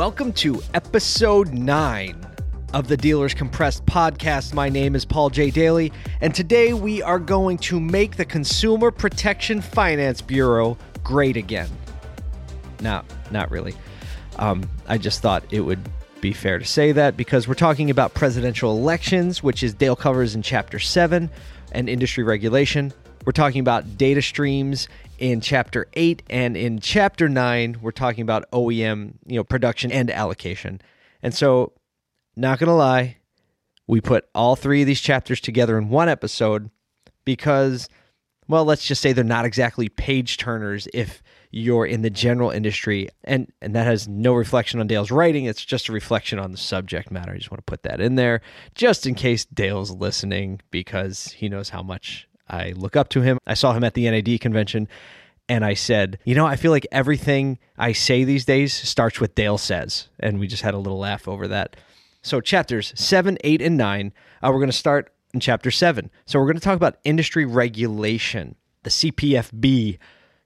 Welcome to episode nine of the Dealers Compressed podcast. My name is Paul J. Daly, and today we are going to make the Consumer Protection Finance Bureau great again. No, not really. Um, I just thought it would be fair to say that because we're talking about presidential elections, which is Dale covers in Chapter 7, and industry regulation. We're talking about data streams in chapter 8 and in chapter 9 we're talking about OEM, you know, production and allocation. And so not going to lie, we put all three of these chapters together in one episode because well, let's just say they're not exactly page turners if you're in the general industry. And and that has no reflection on Dale's writing. It's just a reflection on the subject matter. I just want to put that in there just in case Dale's listening because he knows how much I look up to him. I saw him at the NAD convention and I said, you know, I feel like everything I say these days starts with Dale says. And we just had a little laugh over that. So, chapters seven, eight, and nine, uh, we're going to start in chapter seven. So, we're going to talk about industry regulation, the CPFB,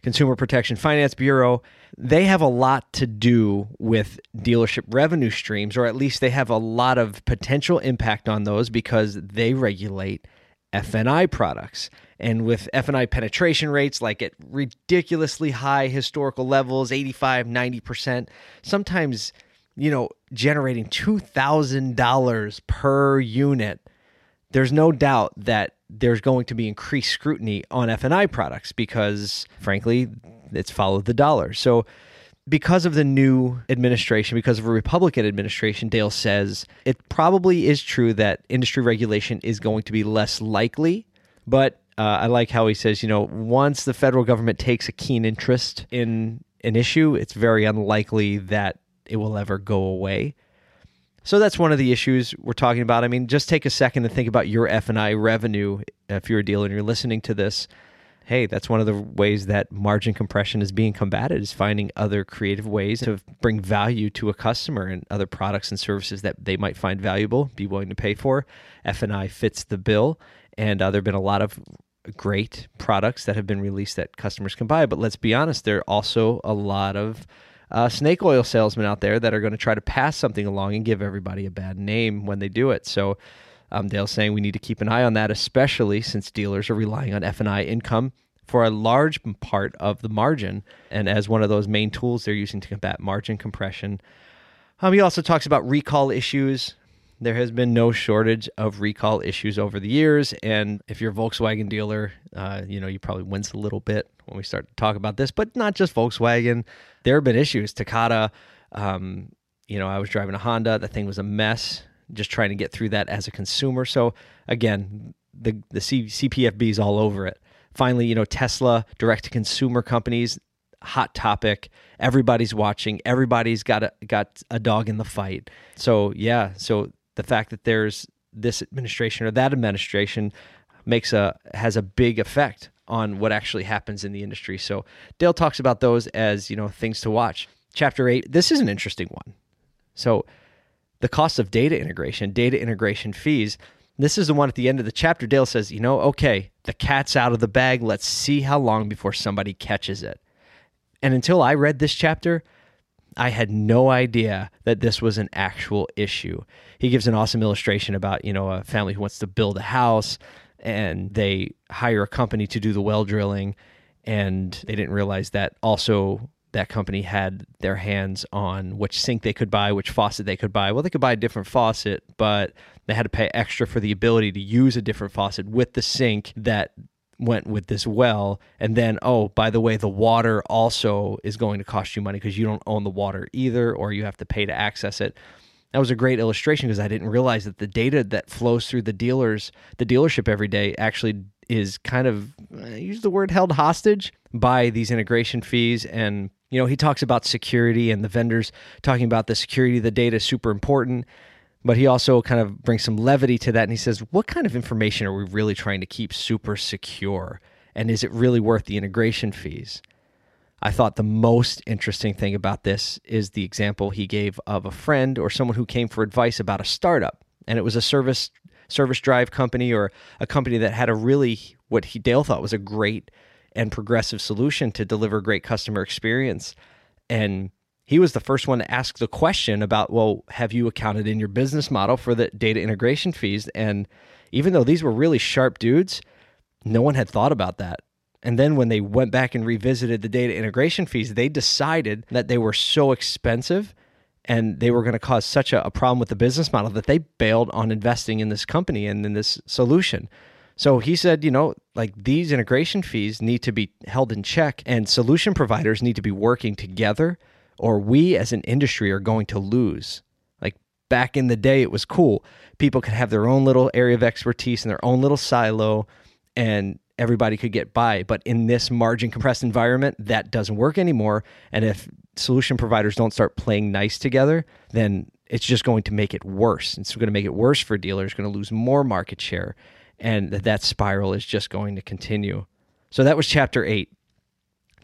Consumer Protection Finance Bureau. They have a lot to do with dealership revenue streams, or at least they have a lot of potential impact on those because they regulate F&I products. And with F&I penetration rates like at ridiculously high historical levels, 85, 90%, sometimes, you know, generating $2,000 per unit, there's no doubt that there's going to be increased scrutiny on F&I products because frankly, it's followed the dollar. So because of the new administration, because of a Republican administration, Dale says it probably is true that industry regulation is going to be less likely. But uh, I like how he says, you know, once the federal government takes a keen interest in an issue, it's very unlikely that it will ever go away. So that's one of the issues we're talking about. I mean, just take a second to think about your F&I revenue if you're a dealer and you're listening to this hey, that's one of the ways that margin compression is being combated is finding other creative ways to bring value to a customer and other products and services that they might find valuable, be willing to pay for. F&I fits the bill, and uh, there have been a lot of great products that have been released that customers can buy. But let's be honest, there are also a lot of uh, snake oil salesmen out there that are going to try to pass something along and give everybody a bad name when they do it. So um, Dale's saying we need to keep an eye on that, especially since dealers are relying on F&I income for a large part of the margin and as one of those main tools they're using to combat margin compression. Um, he also talks about recall issues. There has been no shortage of recall issues over the years, and if you're a Volkswagen dealer, uh, you know you probably wince a little bit when we start to talk about this. But not just Volkswagen. There have been issues. Takata, um, you know, I was driving a Honda. The thing was a mess just trying to get through that as a consumer. So again, the the C, CPFB is all over it. Finally, you know, Tesla direct to consumer companies, hot topic. Everybody's watching. Everybody's got a got a dog in the fight. So yeah, so the fact that there's this administration or that administration makes a has a big effect on what actually happens in the industry. So Dale talks about those as, you know, things to watch. Chapter 8, this is an interesting one. So the cost of data integration, data integration fees. This is the one at the end of the chapter. Dale says, you know, okay, the cat's out of the bag. Let's see how long before somebody catches it. And until I read this chapter, I had no idea that this was an actual issue. He gives an awesome illustration about, you know, a family who wants to build a house and they hire a company to do the well drilling and they didn't realize that also that company had their hands on which sink they could buy, which faucet they could buy. Well, they could buy a different faucet, but they had to pay extra for the ability to use a different faucet with the sink that went with this well. And then, oh, by the way, the water also is going to cost you money because you don't own the water either, or you have to pay to access it. That was a great illustration because I didn't realize that the data that flows through the dealers, the dealership every day, actually is kind of uh, use the word held hostage by these integration fees and you know, he talks about security and the vendors talking about the security of the data is super important. But he also kind of brings some levity to that. And he says, what kind of information are we really trying to keep super secure? And is it really worth the integration fees? I thought the most interesting thing about this is the example he gave of a friend or someone who came for advice about a startup. And it was a service service drive company or a company that had a really what he Dale thought was a great and progressive solution to deliver great customer experience. And he was the first one to ask the question about, well, have you accounted in your business model for the data integration fees? And even though these were really sharp dudes, no one had thought about that. And then when they went back and revisited the data integration fees, they decided that they were so expensive and they were going to cause such a, a, problem with the business model that they bailed on investing in this company and in this solution. So he said, you know, like these integration fees need to be held in check and solution providers need to be working together or we as an industry are going to lose. Like back in the day, it was cool. People could have their own little area of expertise in their own little silo and everybody could get by. But in this margin compressed environment, that doesn't work anymore. And if solution providers don't start playing nice together, then it's just going to make it worse. It's going to make it worse for dealers, going to lose more market share. And that spiral is just going to continue. So that was chapter eight.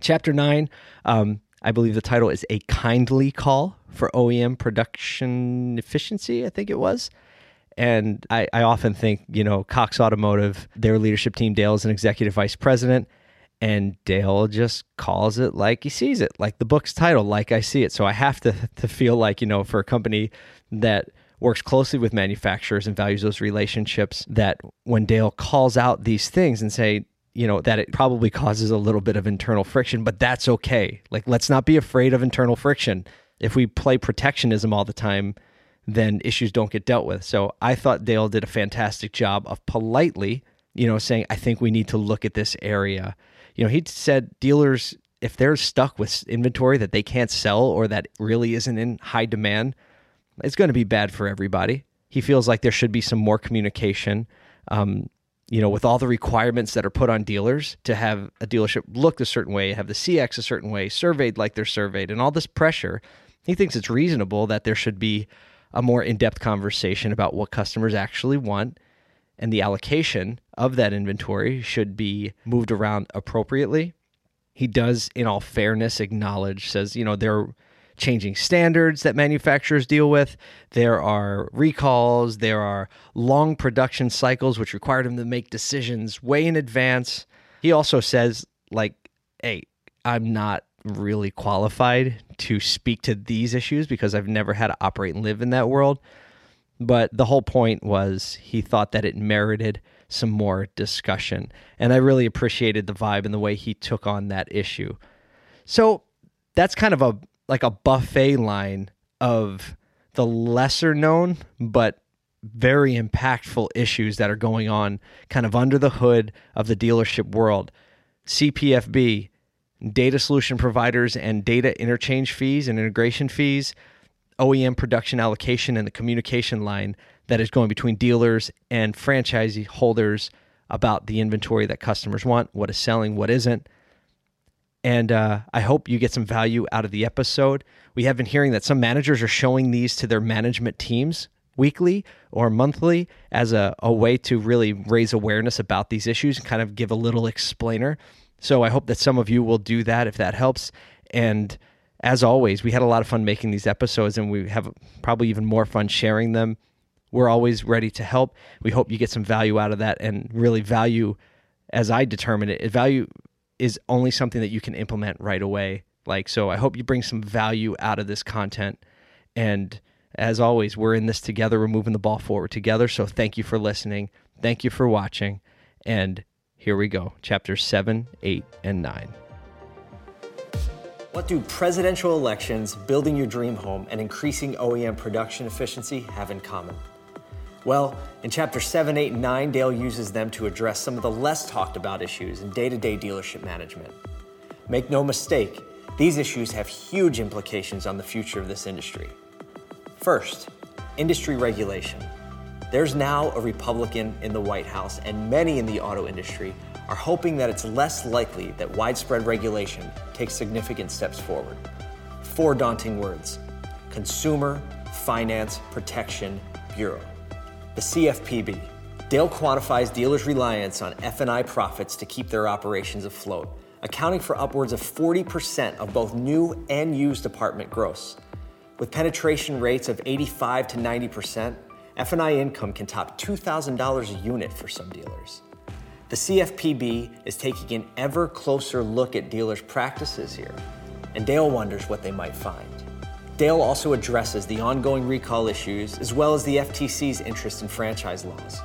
Chapter nine, um, I believe the title is A Kindly Call for OEM Production Efficiency, I think it was. And I, I often think, you know, Cox Automotive, their leadership team, Dale is an executive vice president, and Dale just calls it like he sees it, like the book's title, like I see it. So I have to to feel like, you know, for a company that works closely with manufacturers and values those relationships, that when Dale calls out these things and say, you know, that it probably causes a little bit of internal friction, but that's okay. Like, let's not be afraid of internal friction. If we play protectionism all the time, then issues don't get dealt with. So I thought Dale did a fantastic job of politely, you know, saying, I think we need to look at this area. You know, he said dealers, if they're stuck with inventory that they can't sell or that really isn't in high demand, it's going to be bad for everybody. He feels like there should be some more communication. Um, you know, with all the requirements that are put on dealers to have a dealership look a certain way, have the CX a certain way, surveyed like they're surveyed, and all this pressure, he thinks it's reasonable that there should be a more in depth conversation about what customers actually want. And the allocation of that inventory should be moved around appropriately. He does, in all fairness, acknowledge, says, you know, there changing standards that manufacturers deal with. There are recalls, there are long production cycles which required him to make decisions way in advance. He also says, like, hey, I'm not really qualified to speak to these issues because I've never had to operate and live in that world. But the whole point was he thought that it merited some more discussion. And I really appreciated the vibe and the way he took on that issue. So that's kind of a like a buffet line of the lesser known but very impactful issues that are going on kind of under the hood of the dealership world. CPFB, data solution providers and data interchange fees and integration fees, OEM production allocation, and the communication line that is going between dealers and franchisee holders about the inventory that customers want, what is selling, what isn't. And uh, I hope you get some value out of the episode. We have been hearing that some managers are showing these to their management teams weekly or monthly as a, a way to really raise awareness about these issues and kind of give a little explainer. So I hope that some of you will do that if that helps. And as always, we had a lot of fun making these episodes and we have probably even more fun sharing them. We're always ready to help. We hope you get some value out of that and really value as I determine it. Value is only something that you can implement right away. Like, so I hope you bring some value out of this content. And as always, we're in this together. We're moving the ball forward together. So thank you for listening. Thank you for watching. And here we go. Chapters 7, 8, and 9. What do presidential elections, building your dream home, and increasing OEM production efficiency have in common? Well, in chapter 7, 8, and 9, Dale uses them to address some of the less talked about issues in day to day dealership management. Make no mistake, these issues have huge implications on the future of this industry. First, industry regulation. There's now a Republican in the White House, and many in the auto industry are hoping that it's less likely that widespread regulation takes significant steps forward. Four daunting words Consumer Finance Protection Bureau the CFPB. Dale quantifies dealers' reliance on F&I profits to keep their operations afloat, accounting for upwards of 40% of both new and used apartment gross. With penetration rates of 85 to 90%, F&I income can top $2,000 a unit for some dealers. The CFPB is taking an ever closer look at dealers' practices here, and Dale wonders what they might find. Dale also addresses the ongoing recall issues as well as the FTC's interest in franchise laws.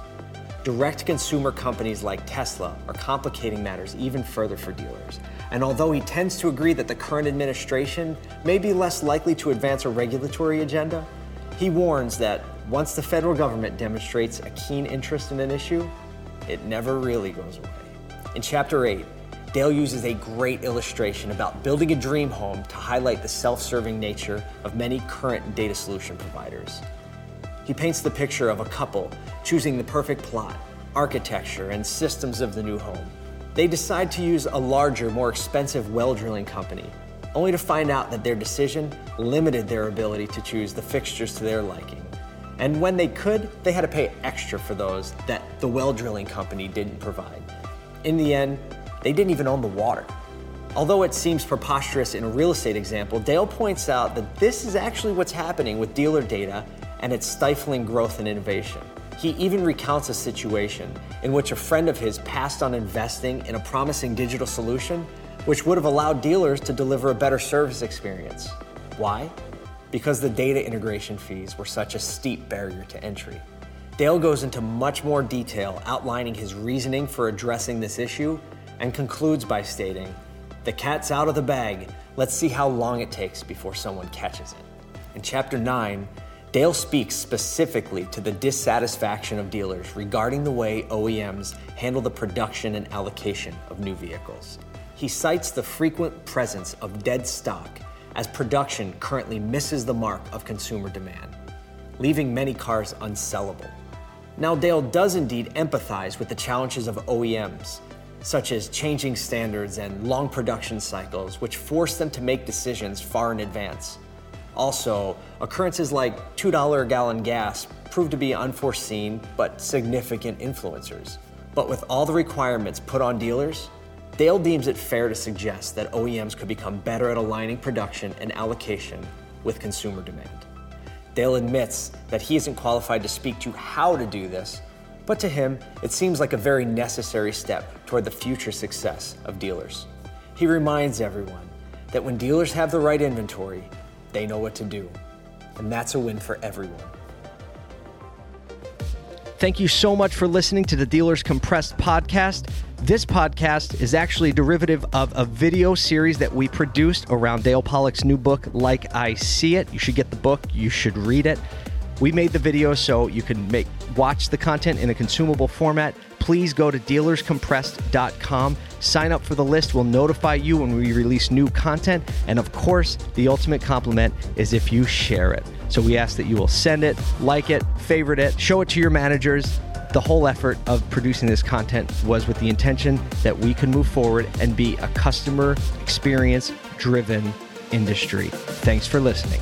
Direct consumer companies like Tesla are complicating matters even further for dealers. And although he tends to agree that the current administration may be less likely to advance a regulatory agenda, he warns that once the federal government demonstrates a keen interest in an issue, it never really goes away. In Chapter 8, Dale uses a great illustration about building a dream home to highlight the self serving nature of many current data solution providers. He paints the picture of a couple choosing the perfect plot, architecture, and systems of the new home. They decide to use a larger, more expensive well drilling company, only to find out that their decision limited their ability to choose the fixtures to their liking. And when they could, they had to pay extra for those that the well drilling company didn't provide. In the end, they didn't even own the water. Although it seems preposterous in a real estate example, Dale points out that this is actually what's happening with dealer data and its stifling growth and innovation. He even recounts a situation in which a friend of his passed on investing in a promising digital solution which would have allowed dealers to deliver a better service experience. Why? Because the data integration fees were such a steep barrier to entry. Dale goes into much more detail outlining his reasoning for addressing this issue and concludes by stating, The cat's out of the bag. Let's see how long it takes before someone catches it. In chapter 9, Dale speaks specifically to the dissatisfaction of dealers regarding the way OEMs handle the production and allocation of new vehicles. He cites the frequent presence of dead stock as production currently misses the mark of consumer demand, leaving many cars unsellable. Now, Dale does indeed empathize with the challenges of OEMs, such as changing standards and long production cycles, which force them to make decisions far in advance. Also, occurrences like $2 a gallon gas prove to be unforeseen but significant influencers. But with all the requirements put on dealers, Dale deems it fair to suggest that OEMs could become better at aligning production and allocation with consumer demand. Dale admits that he isn't qualified to speak to how to do this, but to him, it seems like a very necessary step toward the future success of dealers. He reminds everyone that when dealers have the right inventory, they know what to do. And that's a win for everyone. Thank you so much for listening to the Dealers Compressed podcast. This podcast is actually derivative of a video series that we produced around Dale Pollak's new book, Like I See It. You should get the book, you should read it. We made the video so you can make watch the content in a consumable format. Please go to dealerscompressed.com. Sign up for the list. We'll notify you when we release new content. And of course, the ultimate compliment is if you share it. So we ask that you will send it, like it, favorite it, show it to your managers, the whole effort of producing this content was with the intention that we could move forward and be a customer experience driven industry. Thanks for listening.